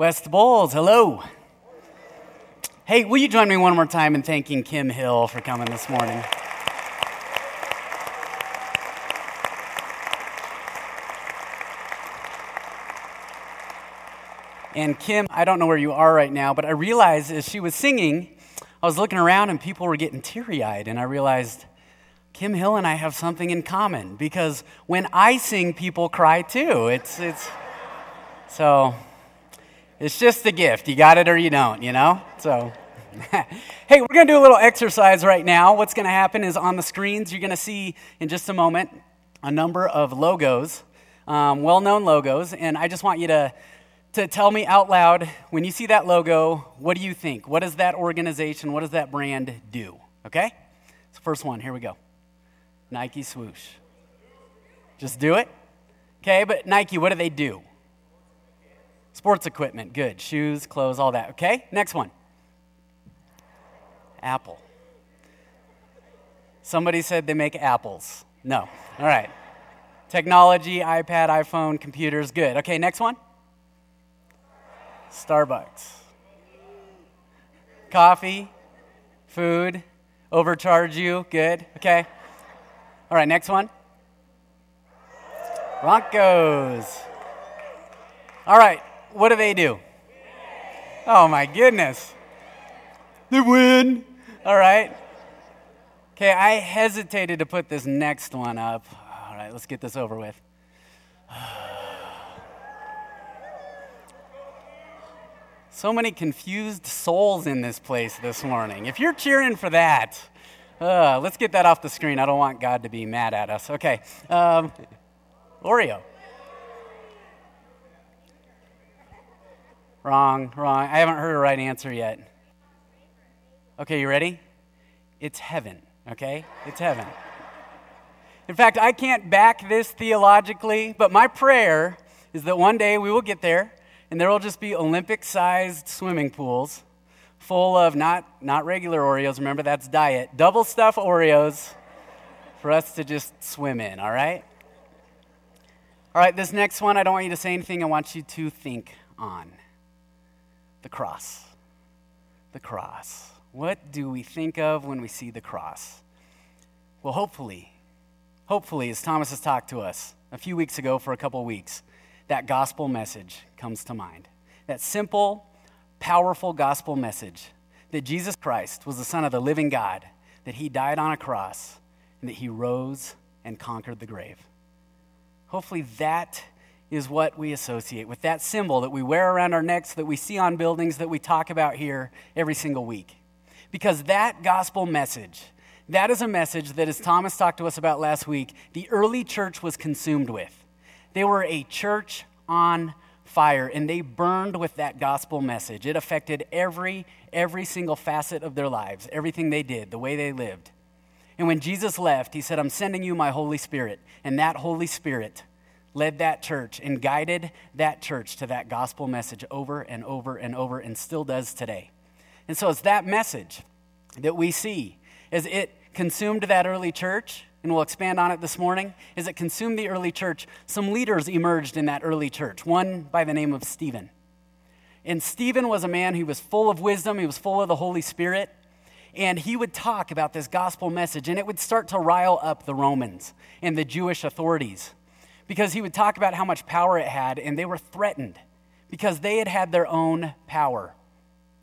West Bowles, hello. Hey, will you join me one more time in thanking Kim Hill for coming this morning? And Kim, I don't know where you are right now, but I realized as she was singing, I was looking around and people were getting teary eyed, and I realized Kim Hill and I have something in common because when I sing, people cry too. It's, it's, so it's just a gift. You got it or you don't, you know? So, hey, we're going to do a little exercise right now. What's going to happen is on the screens, you're going to see in just a moment a number of logos, um, well known logos, and I just want you to to tell me out loud when you see that logo, what do you think? What does that organization, what does that brand do? Okay? So first one, here we go Nike swoosh. Just do it? Okay, but Nike, what do they do? Sports equipment, good. Shoes, clothes, all that. Okay, next one Apple. Somebody said they make apples. No. All right. Technology, iPad, iPhone, computers, good. Okay, next one. Starbucks. Coffee, food, overcharge you, good, okay. All right, next one. Broncos. All right, what do they do? Oh my goodness. They win. All right. Okay, I hesitated to put this next one up. All right, let's get this over with. So many confused souls in this place this morning. If you're cheering for that, uh, let's get that off the screen. I don't want God to be mad at us. Okay. Um, Oreo. Wrong, wrong. I haven't heard a right answer yet. Okay, you ready? It's heaven, okay? It's heaven. In fact, I can't back this theologically, but my prayer is that one day we will get there and there will just be Olympic sized swimming pools full of not, not regular Oreos, remember that's diet, double stuff Oreos for us to just swim in, all right? All right, this next one, I don't want you to say anything, I want you to think on the cross. The cross. What do we think of when we see the cross? Well, hopefully, hopefully, as Thomas has talked to us a few weeks ago for a couple weeks, that gospel message comes to mind. That simple, powerful gospel message that Jesus Christ was the Son of the living God, that he died on a cross, and that he rose and conquered the grave. Hopefully, that is what we associate with that symbol that we wear around our necks, that we see on buildings, that we talk about here every single week. Because that gospel message, that is a message that, as Thomas talked to us about last week, the early church was consumed with. They were a church on fire and they burned with that gospel message. It affected every every single facet of their lives, everything they did, the way they lived. And when Jesus left, he said, "I'm sending you my Holy Spirit." And that Holy Spirit led that church and guided that church to that gospel message over and over and over and still does today. And so it's that message that we see. As it consumed that early church? And we'll expand on it this morning, as it consumed the early church, some leaders emerged in that early church, one by the name of Stephen. And Stephen was a man who was full of wisdom, he was full of the Holy Spirit, and he would talk about this gospel message, and it would start to rile up the Romans and the Jewish authorities because he would talk about how much power it had, and they were threatened because they had had their own power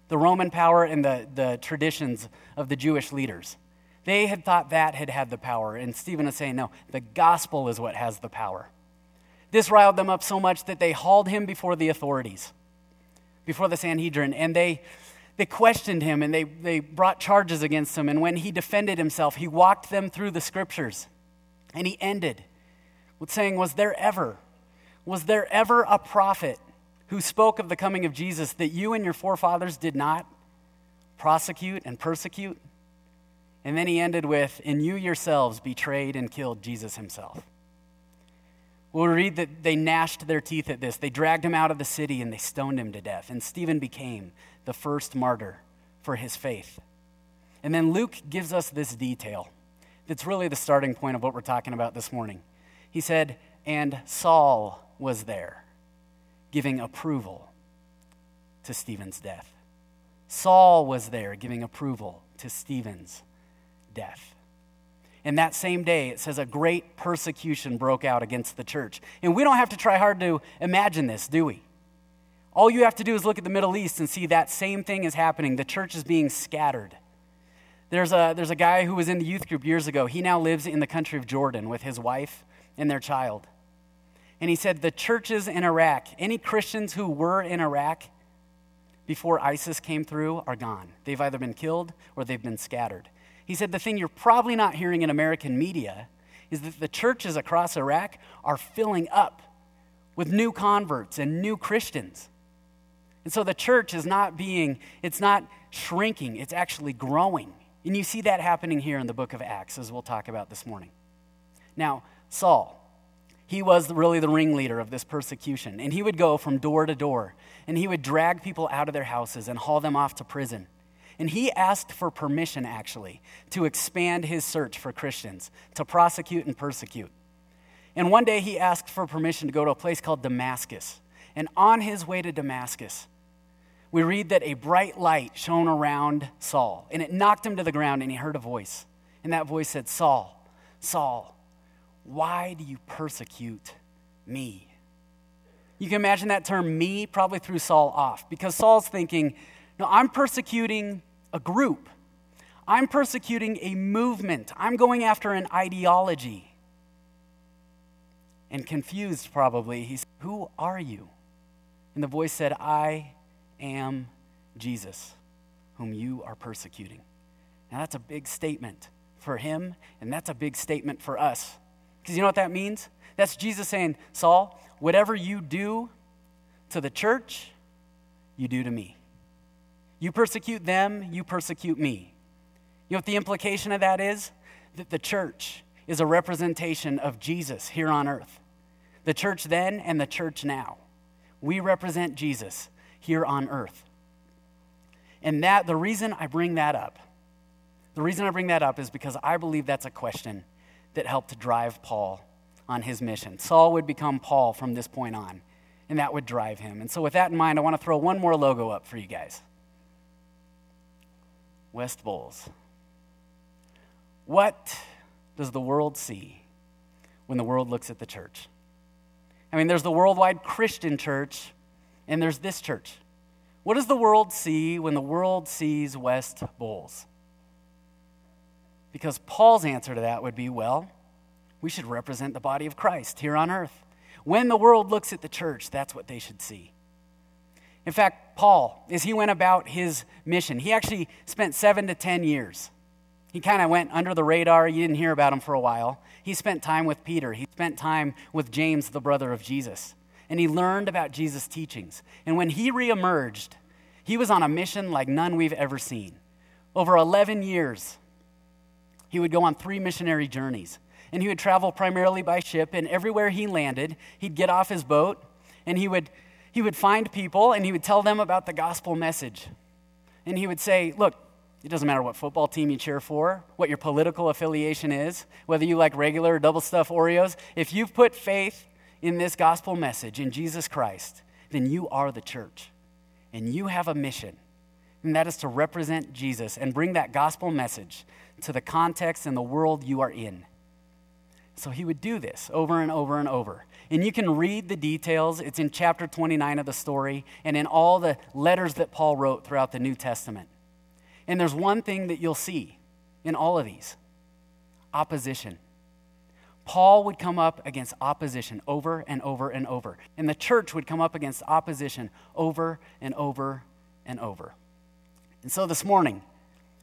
the Roman power and the, the traditions of the Jewish leaders. They had thought that had had the power, and Stephen is saying, no, the gospel is what has the power. This riled them up so much that they hauled him before the authorities, before the Sanhedrin, and they, they questioned him and they, they brought charges against him. And when he defended himself, he walked them through the scriptures. And he ended saying, Was there ever, was there ever a prophet who spoke of the coming of Jesus that you and your forefathers did not prosecute and persecute? And then he ended with, And you yourselves betrayed and killed Jesus himself. We'll read that they gnashed their teeth at this. They dragged him out of the city and they stoned him to death. And Stephen became the first martyr for his faith. And then Luke gives us this detail that's really the starting point of what we're talking about this morning. He said, And Saul was there, giving approval to Stephen's death. Saul was there giving approval to Stephen's death. And that same day, it says a great persecution broke out against the church. And we don't have to try hard to imagine this, do we? All you have to do is look at the Middle East and see that same thing is happening. The church is being scattered. There's a, there's a guy who was in the youth group years ago. He now lives in the country of Jordan with his wife and their child. And he said the churches in Iraq, any Christians who were in Iraq before ISIS came through, are gone. They've either been killed or they've been scattered. He said the thing you're probably not hearing in American media is that the churches across Iraq are filling up with new converts and new Christians. And so the church is not being, it's not shrinking, it's actually growing. And you see that happening here in the book of Acts, as we'll talk about this morning. Now, Saul, he was really the ringleader of this persecution. And he would go from door to door, and he would drag people out of their houses and haul them off to prison. And he asked for permission, actually, to expand his search for Christians, to prosecute and persecute. And one day he asked for permission to go to a place called Damascus. And on his way to Damascus, we read that a bright light shone around Saul, and it knocked him to the ground, and he heard a voice. And that voice said, Saul, Saul, why do you persecute me? You can imagine that term, me, probably threw Saul off because Saul's thinking, no, I'm persecuting a group. I'm persecuting a movement. I'm going after an ideology. And confused, probably, he's, Who are you? And the voice said, I am Jesus, whom you are persecuting. Now, that's a big statement for him, and that's a big statement for us. Because you know what that means? That's Jesus saying, Saul, whatever you do to the church, you do to me. You persecute them, you persecute me. You know what the implication of that is? That the church is a representation of Jesus here on earth. The church then and the church now. We represent Jesus here on earth. And that the reason I bring that up, the reason I bring that up is because I believe that's a question that helped drive Paul on his mission. Saul would become Paul from this point on, and that would drive him. And so, with that in mind, I want to throw one more logo up for you guys West Bowles. What does the world see when the world looks at the church? I mean, there's the worldwide Christian church, and there's this church. What does the world see when the world sees West Bowles? Because Paul's answer to that would be well, we should represent the body of Christ here on earth. When the world looks at the church, that's what they should see. In fact, Paul, as he went about his mission, he actually spent seven to 10 years. He kind of went under the radar. You didn't hear about him for a while. He spent time with Peter, he spent time with James, the brother of Jesus. And he learned about Jesus' teachings. And when he reemerged, he was on a mission like none we've ever seen. Over 11 years, he would go on three missionary journeys. And he would travel primarily by ship, and everywhere he landed, he'd get off his boat and he would, he would find people and he would tell them about the gospel message. And he would say, Look, it doesn't matter what football team you cheer for, what your political affiliation is, whether you like regular or double stuff Oreos. If you've put faith in this gospel message, in Jesus Christ, then you are the church. And you have a mission, and that is to represent Jesus and bring that gospel message to the context and the world you are in. So he would do this over and over and over. And you can read the details. It's in chapter 29 of the story and in all the letters that Paul wrote throughout the New Testament. And there's one thing that you'll see in all of these opposition. Paul would come up against opposition over and over and over. And the church would come up against opposition over and over and over. And so this morning,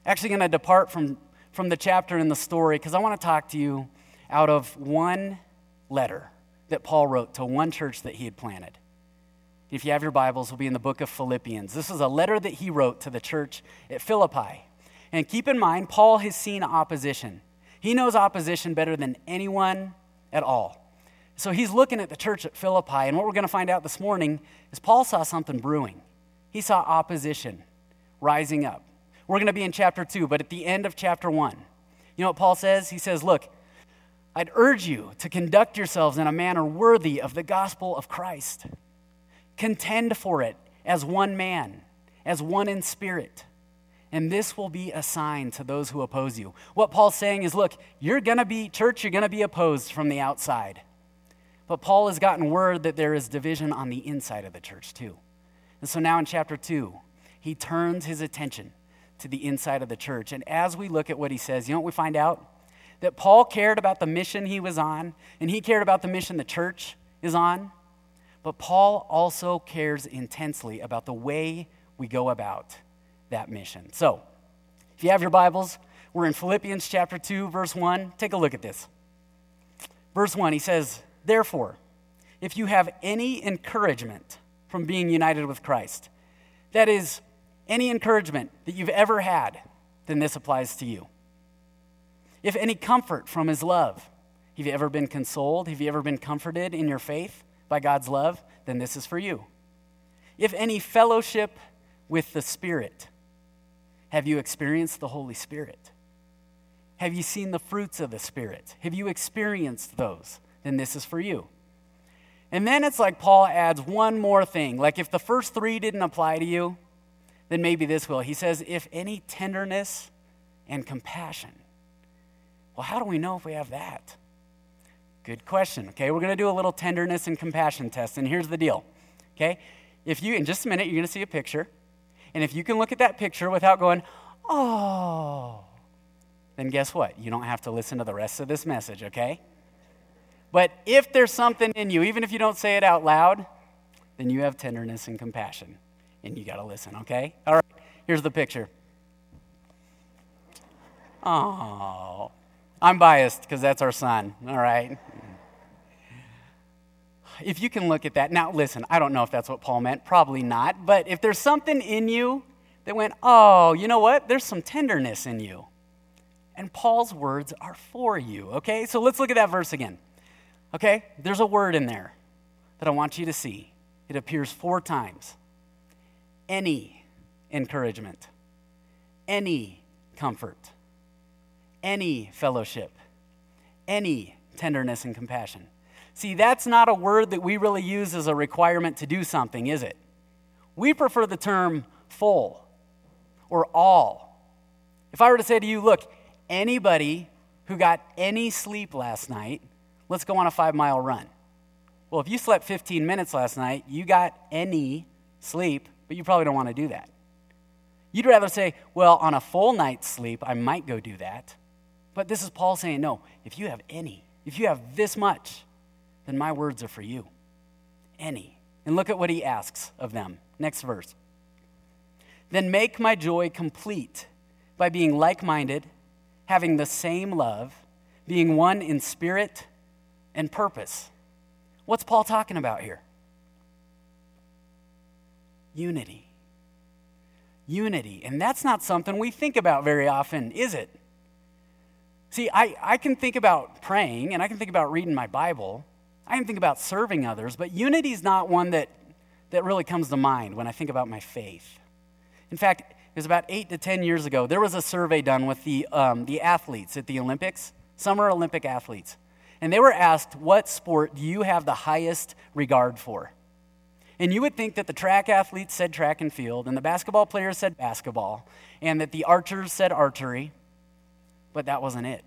actually going to depart from from the chapter in the story because I want to talk to you out of one letter that Paul wrote to one church that he had planted. If you have your Bibles, will be in the book of Philippians. This is a letter that he wrote to the church at Philippi. And keep in mind, Paul has seen opposition. He knows opposition better than anyone at all. So he's looking at the church at Philippi, and what we're going to find out this morning is Paul saw something brewing. He saw opposition rising up. We're going to be in chapter 2, but at the end of chapter 1, you know what Paul says? He says, Look, I'd urge you to conduct yourselves in a manner worthy of the gospel of Christ. Contend for it as one man, as one in spirit. And this will be a sign to those who oppose you. What Paul's saying is look, you're going to be, church, you're going to be opposed from the outside. But Paul has gotten word that there is division on the inside of the church, too. And so now in chapter 2, he turns his attention to the inside of the church. And as we look at what he says, you know what we find out? That Paul cared about the mission he was on, and he cared about the mission the church is on. But Paul also cares intensely about the way we go about that mission. So, if you have your Bibles, we're in Philippians chapter 2, verse 1. Take a look at this. Verse 1, he says, Therefore, if you have any encouragement from being united with Christ, that is, any encouragement that you've ever had, then this applies to you. If any comfort from his love, have you ever been consoled? Have you ever been comforted in your faith by God's love? Then this is for you. If any fellowship with the Spirit, have you experienced the Holy Spirit? Have you seen the fruits of the Spirit? Have you experienced those? Then this is for you. And then it's like Paul adds one more thing. Like if the first three didn't apply to you, then maybe this will. He says, if any tenderness and compassion. Well, how do we know if we have that? Good question. Okay, we're going to do a little tenderness and compassion test. And here's the deal. Okay, if you, in just a minute, you're going to see a picture. And if you can look at that picture without going, oh, then guess what? You don't have to listen to the rest of this message, okay? But if there's something in you, even if you don't say it out loud, then you have tenderness and compassion. And you got to listen, okay? All right, here's the picture. Oh, I'm biased because that's our son, all right? If you can look at that. Now, listen, I don't know if that's what Paul meant. Probably not. But if there's something in you that went, oh, you know what? There's some tenderness in you. And Paul's words are for you, okay? So let's look at that verse again. Okay? There's a word in there that I want you to see. It appears four times. Any encouragement, any comfort, any fellowship, any tenderness and compassion. See, that's not a word that we really use as a requirement to do something, is it? We prefer the term full or all. If I were to say to you, look, anybody who got any sleep last night Let's go on a five mile run. Well, if you slept 15 minutes last night, you got any sleep, but you probably don't want to do that. You'd rather say, well, on a full night's sleep, I might go do that. But this is Paul saying, no, if you have any, if you have this much, then my words are for you. Any. And look at what he asks of them. Next verse. Then make my joy complete by being like minded, having the same love, being one in spirit and purpose. What's Paul talking about here? Unity. Unity. And that's not something we think about very often, is it? See, I, I can think about praying and I can think about reading my Bible. I can think about serving others, but unity is not one that, that really comes to mind when I think about my faith. In fact, it was about eight to 10 years ago, there was a survey done with the, um, the athletes at the Olympics, summer Olympic athletes. And they were asked, What sport do you have the highest regard for? And you would think that the track athletes said track and field, and the basketball players said basketball, and that the archers said archery, but that wasn't it.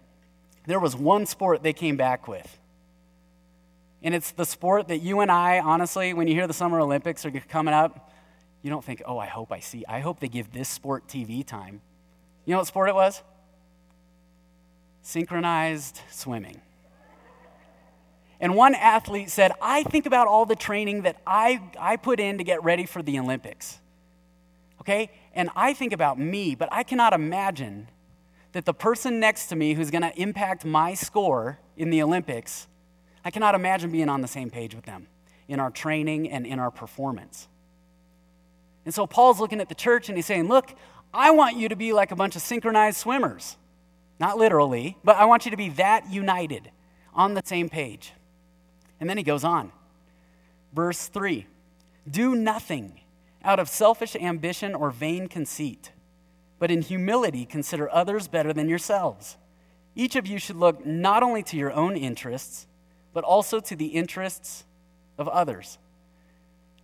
There was one sport they came back with. And it's the sport that you and I, honestly, when you hear the Summer Olympics are coming up, you don't think, oh, I hope I see. I hope they give this sport TV time. You know what sport it was? Synchronized swimming. And one athlete said, I think about all the training that I, I put in to get ready for the Olympics. Okay? And I think about me, but I cannot imagine that the person next to me who's going to impact my score in the Olympics, I cannot imagine being on the same page with them in our training and in our performance. And so Paul's looking at the church and he's saying, Look, I want you to be like a bunch of synchronized swimmers. Not literally, but I want you to be that united on the same page. And then he goes on. Verse 3 Do nothing out of selfish ambition or vain conceit, but in humility consider others better than yourselves. Each of you should look not only to your own interests, but also to the interests of others.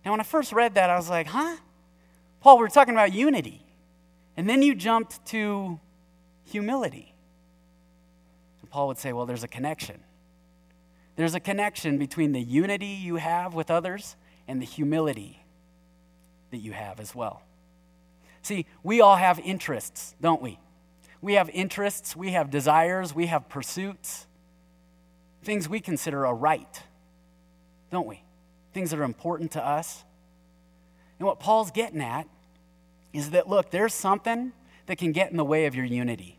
Now, when I first read that, I was like, huh? Paul, we're talking about unity. And then you jumped to humility. And Paul would say, well, there's a connection. There's a connection between the unity you have with others and the humility that you have as well. See, we all have interests, don't we? We have interests, we have desires, we have pursuits, things we consider a right, don't we? Things that are important to us. And what Paul's getting at is that, look, there's something that can get in the way of your unity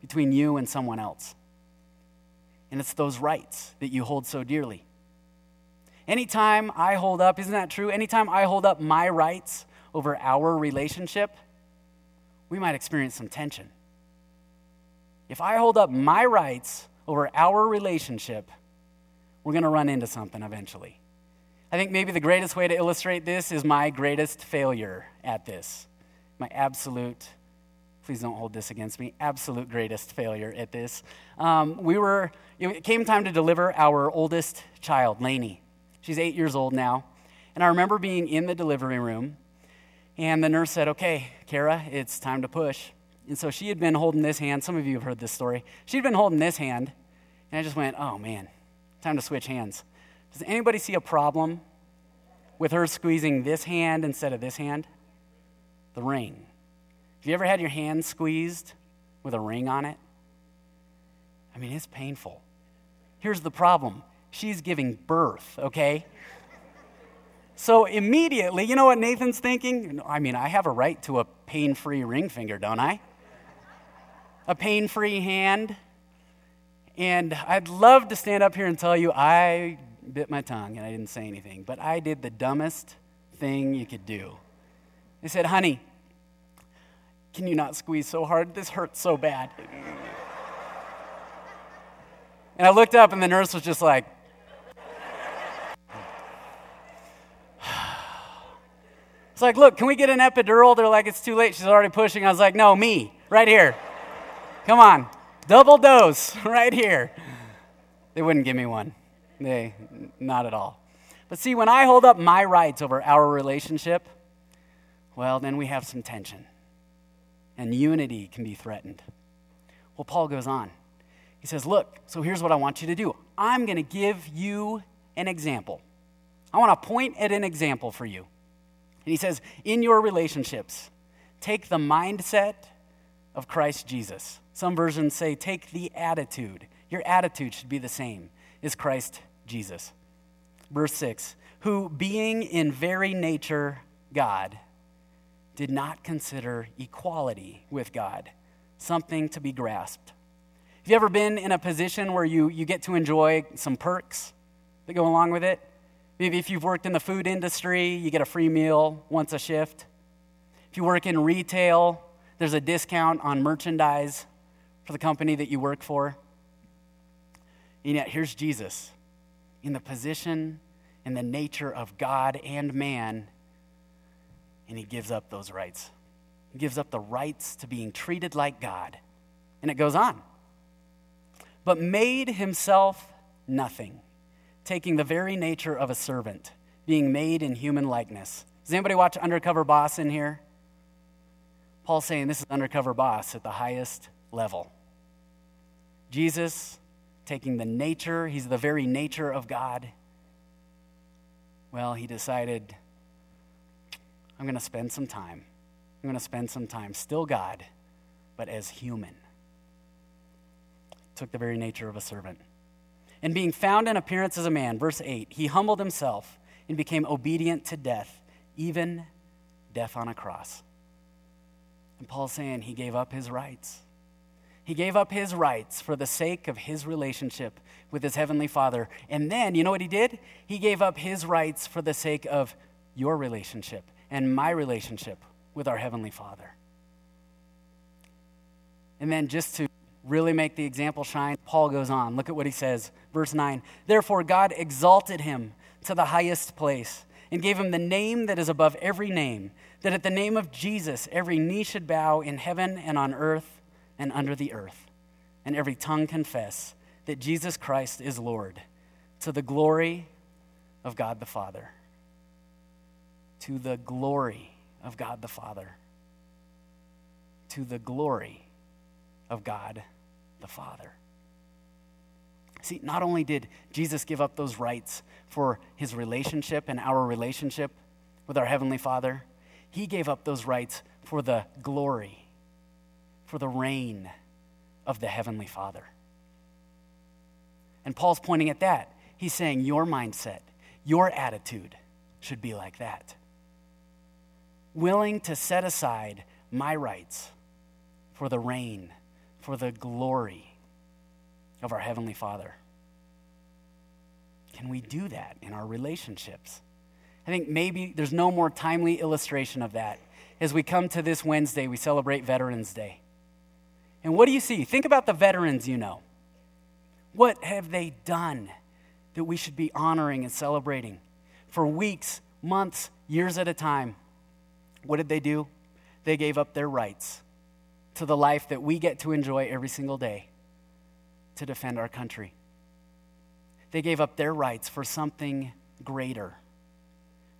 between you and someone else. And it's those rights that you hold so dearly. Anytime I hold up, isn't that true? Anytime I hold up my rights over our relationship, we might experience some tension. If I hold up my rights over our relationship, we're going to run into something eventually. I think maybe the greatest way to illustrate this is my greatest failure at this. My absolute, please don't hold this against me, absolute greatest failure at this. Um, we were, it came time to deliver our oldest child, Lainey. She's eight years old now. And I remember being in the delivery room, and the nurse said, Okay, Kara, it's time to push. And so she had been holding this hand. Some of you have heard this story. She'd been holding this hand, and I just went, Oh man, time to switch hands. Does anybody see a problem with her squeezing this hand instead of this hand? The ring. Have you ever had your hand squeezed with a ring on it? I mean, it's painful. Here's the problem she's giving birth, okay? So immediately, you know what Nathan's thinking? I mean, I have a right to a pain free ring finger, don't I? A pain free hand. And I'd love to stand up here and tell you I bit my tongue and I didn't say anything, but I did the dumbest thing you could do. I said, honey, can you not squeeze so hard? This hurts so bad. And I looked up and the nurse was just like, It's like, look, can we get an epidural? They're like, it's too late. She's already pushing. I was like, no, me, right here. Come on, double dose, right here. They wouldn't give me one. They, not at all. But see, when I hold up my rights over our relationship, well, then we have some tension. And unity can be threatened. Well, Paul goes on. He says, Look, so here's what I want you to do I'm going to give you an example. I want to point at an example for you. And he says, In your relationships, take the mindset of Christ Jesus. Some versions say, Take the attitude. Your attitude should be the same as Christ Jesus. Verse 6 Who, being in very nature God, did not consider equality with God something to be grasped. Have you ever been in a position where you, you get to enjoy some perks that go along with it? Maybe if you've worked in the food industry, you get a free meal once a shift. If you work in retail, there's a discount on merchandise for the company that you work for. And yet, here's Jesus in the position and the nature of God and man, and he gives up those rights. He gives up the rights to being treated like God. And it goes on. But made himself nothing, taking the very nature of a servant, being made in human likeness. Does anybody watch Undercover Boss in here? Paul's saying this is Undercover Boss at the highest level. Jesus taking the nature, he's the very nature of God. Well, he decided, I'm going to spend some time. I'm going to spend some time, still God, but as human. Took the very nature of a servant. And being found in appearance as a man, verse 8, he humbled himself and became obedient to death, even death on a cross. And Paul's saying he gave up his rights. He gave up his rights for the sake of his relationship with his heavenly Father. And then, you know what he did? He gave up his rights for the sake of your relationship and my relationship with our heavenly Father. And then, just to really make the example shine, Paul goes on. Look at what he says. Verse 9 Therefore, God exalted him to the highest place and gave him the name that is above every name, that at the name of Jesus every knee should bow in heaven and on earth and under the earth, and every tongue confess that Jesus Christ is Lord, to the glory of God the Father. To the glory of God the Father. To the glory of God the Father. See, not only did Jesus give up those rights for his relationship and our relationship with our Heavenly Father, he gave up those rights for the glory, for the reign of the Heavenly Father. And Paul's pointing at that. He's saying, Your mindset, your attitude should be like that. Willing to set aside my rights for the reign, for the glory of our Heavenly Father. Can we do that in our relationships? I think maybe there's no more timely illustration of that. As we come to this Wednesday, we celebrate Veterans Day. And what do you see? Think about the veterans you know. What have they done that we should be honoring and celebrating? For weeks, months, years at a time, what did they do? They gave up their rights to the life that we get to enjoy every single day to defend our country. They gave up their rights for something greater,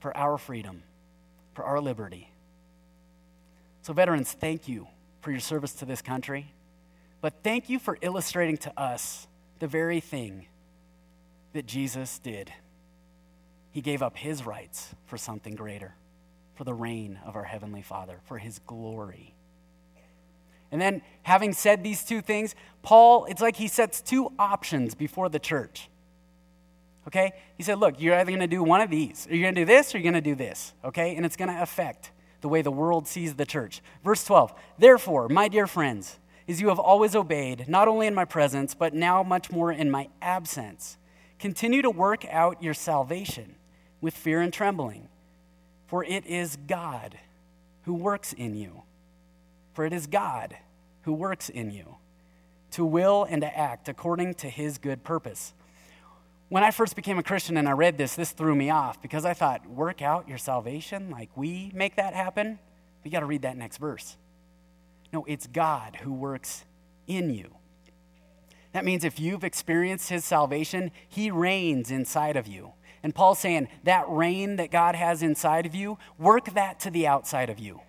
for our freedom, for our liberty. So, veterans, thank you for your service to this country, but thank you for illustrating to us the very thing that Jesus did. He gave up his rights for something greater, for the reign of our Heavenly Father, for his glory. And then, having said these two things, Paul, it's like he sets two options before the church. Okay? He said, Look, you're either going to do one of these, you're going to do this, or you're going to do this. Okay? And it's going to affect the way the world sees the church. Verse 12 Therefore, my dear friends, as you have always obeyed, not only in my presence, but now much more in my absence, continue to work out your salvation with fear and trembling. For it is God who works in you for it is God who works in you to will and to act according to his good purpose. When I first became a Christian and I read this, this threw me off because I thought, work out your salvation? Like we make that happen? We got to read that next verse. No, it's God who works in you. That means if you've experienced his salvation, he reigns inside of you. And Paul's saying that reign that God has inside of you, work that to the outside of you.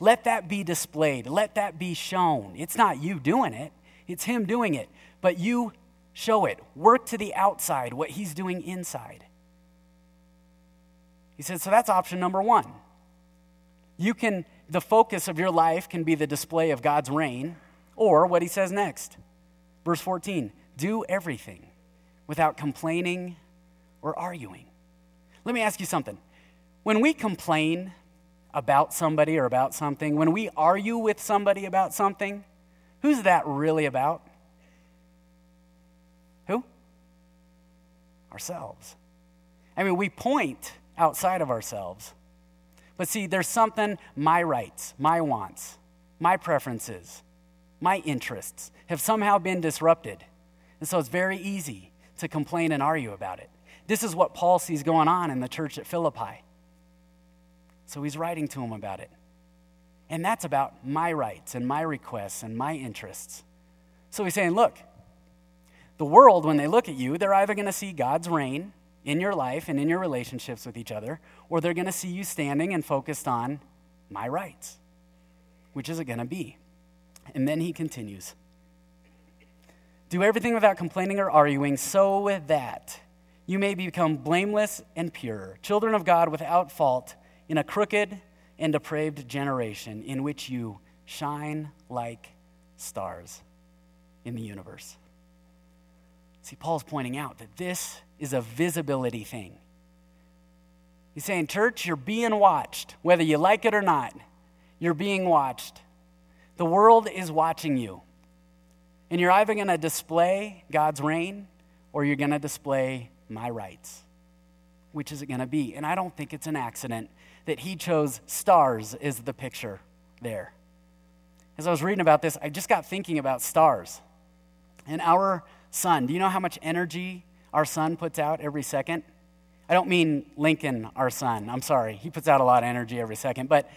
Let that be displayed. Let that be shown. It's not you doing it, it's Him doing it. But you show it. Work to the outside what He's doing inside. He said, so that's option number one. You can, the focus of your life can be the display of God's reign, or what He says next. Verse 14 do everything without complaining or arguing. Let me ask you something. When we complain, about somebody or about something, when we argue with somebody about something, who's that really about? Who? Ourselves. I mean, we point outside of ourselves. But see, there's something my rights, my wants, my preferences, my interests have somehow been disrupted. And so it's very easy to complain and argue about it. This is what Paul sees going on in the church at Philippi. So he's writing to him about it. And that's about my rights and my requests and my interests. So he's saying, look, the world, when they look at you, they're either going to see God's reign in your life and in your relationships with each other, or they're going to see you standing and focused on my rights. Which is it going to be? And then he continues Do everything without complaining or arguing, so that you may become blameless and pure, children of God without fault in a crooked and depraved generation in which you shine like stars in the universe. See, Paul's pointing out that this is a visibility thing. He's saying, Church, you're being watched, whether you like it or not. You're being watched. The world is watching you. And you're either going to display God's reign or you're going to display my rights. Which is it going to be? And I don't think it's an accident that he chose stars as the picture there. As I was reading about this, I just got thinking about stars. And our sun, do you know how much energy our sun puts out every second? I don't mean Lincoln, our sun. I'm sorry. He puts out a lot of energy every second, but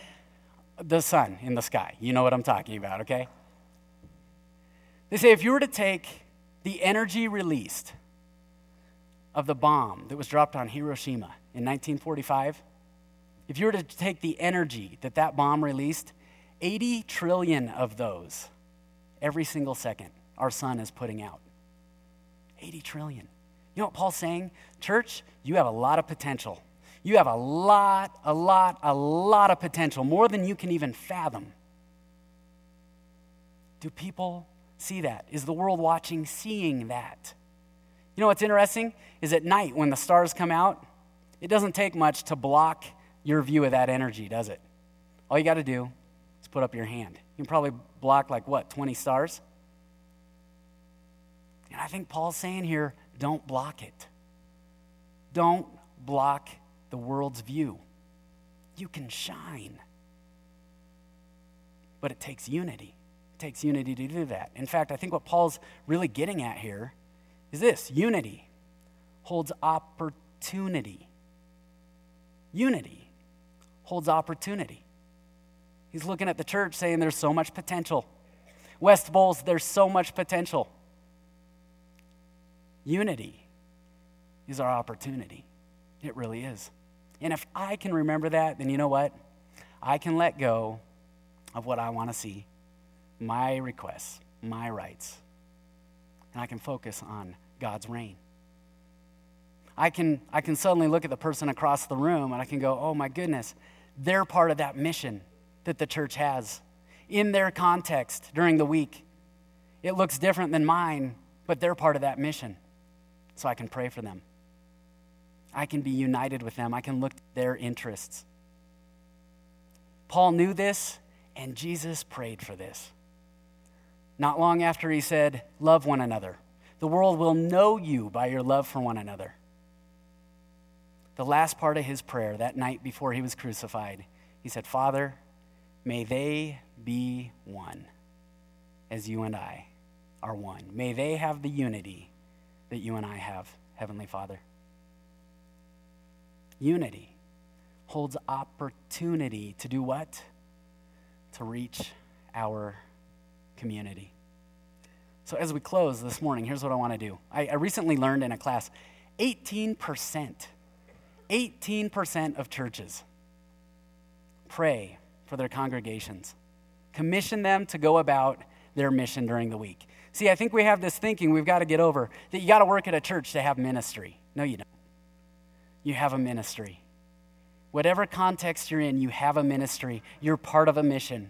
the sun in the sky. You know what I'm talking about, okay? They say if you were to take the energy released of the bomb that was dropped on Hiroshima in 1945 if you were to take the energy that that bomb released, 80 trillion of those every single second our sun is putting out. 80 trillion. You know what Paul's saying? Church, you have a lot of potential. You have a lot, a lot, a lot of potential, more than you can even fathom. Do people see that? Is the world watching seeing that? You know what's interesting is at night when the stars come out, it doesn't take much to block your view of that energy, does it? All you got to do is put up your hand. You can probably block like what, 20 stars? And I think Paul's saying here don't block it. Don't block the world's view. You can shine. But it takes unity. It takes unity to do that. In fact, I think what Paul's really getting at here is this unity holds opportunity. Unity holds opportunity. He's looking at the church saying there's so much potential. West Bowles, there's so much potential. Unity is our opportunity. It really is. And if I can remember that, then you know what? I can let go of what I want to see, my requests, my rights, and I can focus on God's reign. I can, I can suddenly look at the person across the room and I can go, oh my goodness, they're part of that mission that the church has in their context during the week. It looks different than mine, but they're part of that mission so I can pray for them. I can be united with them. I can look at their interests. Paul knew this, and Jesus prayed for this. Not long after he said, Love one another. The world will know you by your love for one another. The last part of his prayer that night before he was crucified, he said, Father, may they be one as you and I are one. May they have the unity that you and I have, Heavenly Father. Unity holds opportunity to do what? To reach our community. So, as we close this morning, here's what I want to do. I, I recently learned in a class 18%, 18% of churches pray for their congregations, commission them to go about their mission during the week. See, I think we have this thinking we've got to get over that you got to work at a church to have ministry. No, you don't. You have a ministry. Whatever context you're in, you have a ministry. You're part of a mission.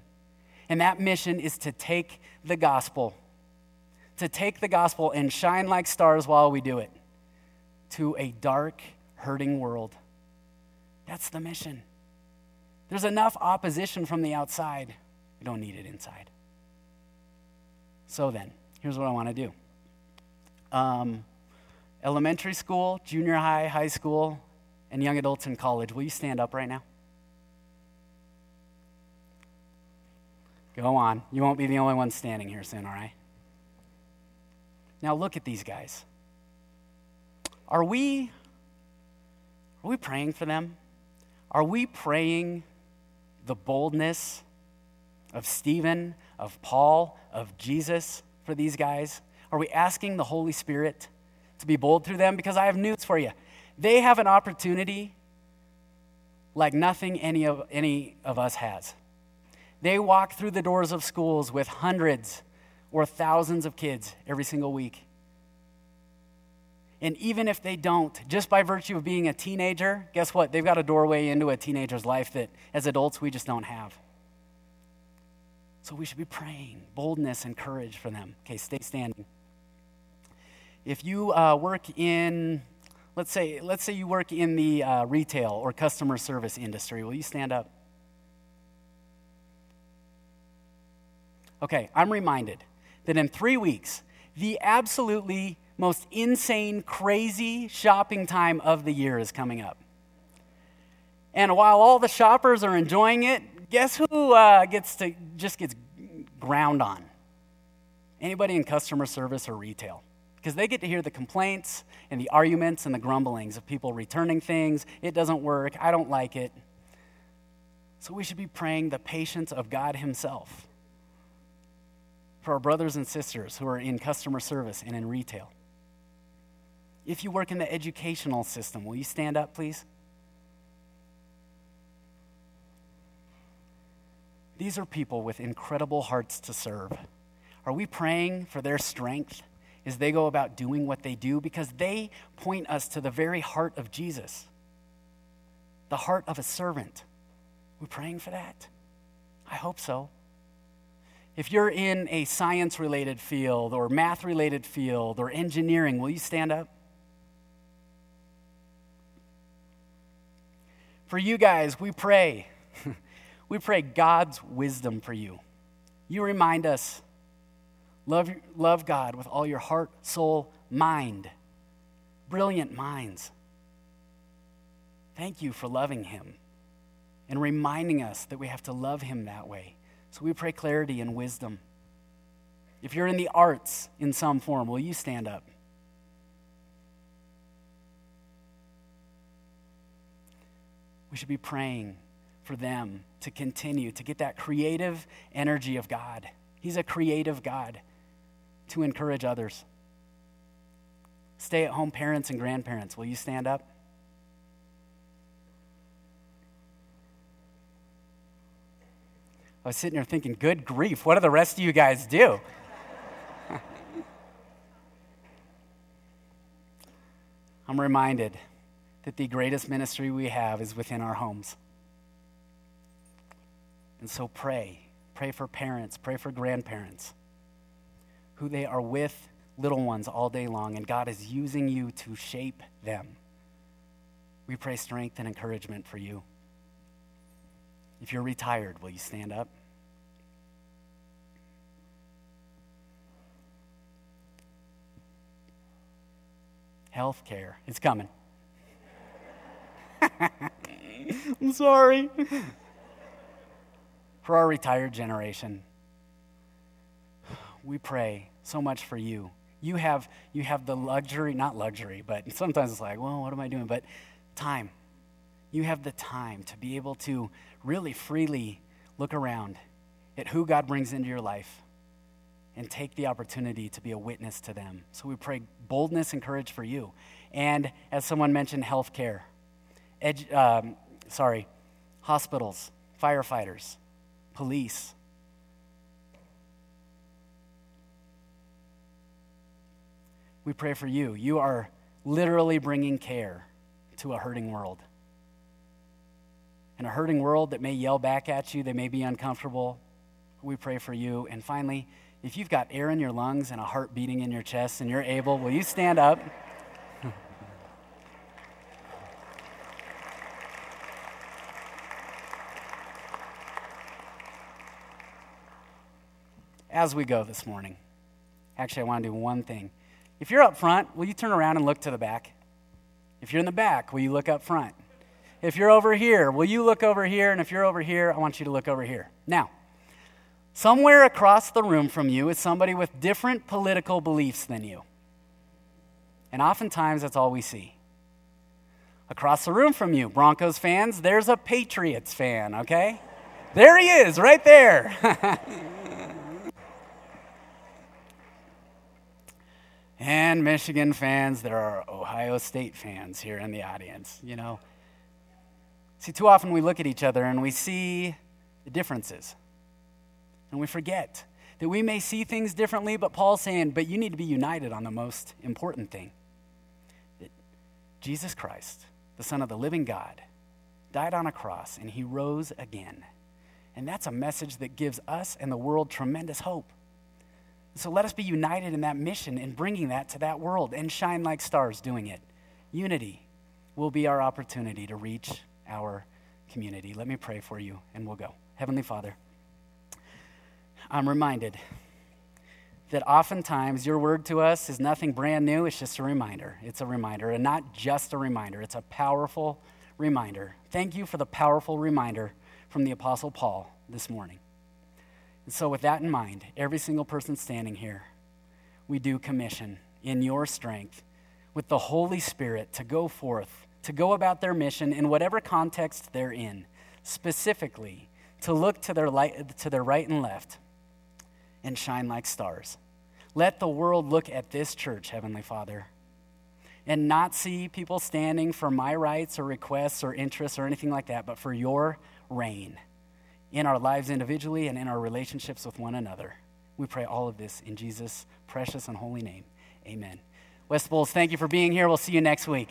And that mission is to take the gospel, to take the gospel and shine like stars while we do it to a dark, hurting world. That's the mission. There's enough opposition from the outside. We don't need it inside. So then, here's what I want to do um, elementary school, junior high, high school, and young adults in college. Will you stand up right now? Go on. You won't be the only one standing here soon, all right? Now look at these guys. Are we are we praying for them? Are we praying the boldness of Stephen, of Paul, of Jesus for these guys? Are we asking the Holy Spirit to be bold through them? Because I have news for you. They have an opportunity like nothing any of, any of us has. They walk through the doors of schools with hundreds or thousands of kids every single week. And even if they don't, just by virtue of being a teenager, guess what? They've got a doorway into a teenager's life that as adults we just don't have. So we should be praying boldness and courage for them. Okay, stay standing. If you uh, work in, let's say, let's say you work in the uh, retail or customer service industry, will you stand up? Okay, I'm reminded that in three weeks, the absolutely most insane, crazy shopping time of the year is coming up. And while all the shoppers are enjoying it, guess who uh, gets to just gets ground on? Anybody in customer service or retail. Because they get to hear the complaints and the arguments and the grumblings of people returning things. It doesn't work. I don't like it. So we should be praying the patience of God Himself for our brothers and sisters who are in customer service and in retail. If you work in the educational system, will you stand up, please? These are people with incredible hearts to serve. Are we praying for their strength as they go about doing what they do? Because they point us to the very heart of Jesus, the heart of a servant. We're praying for that? I hope so. If you're in a science related field or math related field or engineering, will you stand up? For you guys, we pray. we pray God's wisdom for you. You remind us love, love God with all your heart, soul, mind. Brilliant minds. Thank you for loving Him and reminding us that we have to love Him that way. So we pray clarity and wisdom. If you're in the arts in some form, will you stand up? We should be praying for them to continue to get that creative energy of God. He's a creative God to encourage others. Stay at home parents and grandparents, will you stand up? I was sitting there thinking, good grief, what do the rest of you guys do? I'm reminded that the greatest ministry we have is within our homes. And so pray. Pray for parents, pray for grandparents who they are with little ones all day long, and God is using you to shape them. We pray strength and encouragement for you. If you're retired, will you stand up? Health care. It's coming. I'm sorry. For our retired generation, we pray so much for you. You have, you have the luxury, not luxury, but sometimes it's like, well, what am I doing? But time. You have the time to be able to really freely look around at who God brings into your life and take the opportunity to be a witness to them. So we pray boldness and courage for you. And as someone mentioned, health care. Edu- um, sorry, hospitals, firefighters, police. We pray for you. You are literally bringing care to a hurting world. In a hurting world that may yell back at you, they may be uncomfortable. We pray for you. And finally, if you've got air in your lungs and a heart beating in your chest and you're able, will you stand up? As we go this morning, actually, I want to do one thing. If you're up front, will you turn around and look to the back? If you're in the back, will you look up front? If you're over here, will you look over here? And if you're over here, I want you to look over here. Now, somewhere across the room from you is somebody with different political beliefs than you. And oftentimes, that's all we see. Across the room from you, Broncos fans, there's a Patriots fan, okay? There he is, right there. and Michigan fans, there are Ohio State fans here in the audience, you know. See, too often we look at each other and we see the differences. And we forget that we may see things differently, but Paul's saying, but you need to be united on the most important thing that Jesus Christ, the Son of the living God, died on a cross and he rose again. And that's a message that gives us and the world tremendous hope. So let us be united in that mission and bringing that to that world and shine like stars doing it. Unity will be our opportunity to reach our community. Let me pray for you and we'll go. Heavenly Father, I'm reminded that oftentimes your word to us is nothing brand new, it's just a reminder. It's a reminder, and not just a reminder, it's a powerful reminder. Thank you for the powerful reminder from the Apostle Paul this morning. And so, with that in mind, every single person standing here, we do commission in your strength with the Holy Spirit to go forth, to go about their mission in whatever context they're in, specifically to look to their, light, to their right and left and shine like stars. Let the world look at this church, Heavenly Father, and not see people standing for my rights or requests or interests or anything like that, but for your reign in our lives individually and in our relationships with one another. We pray all of this in Jesus' precious and holy name. Amen. West Bowles, thank you for being here. We'll see you next week.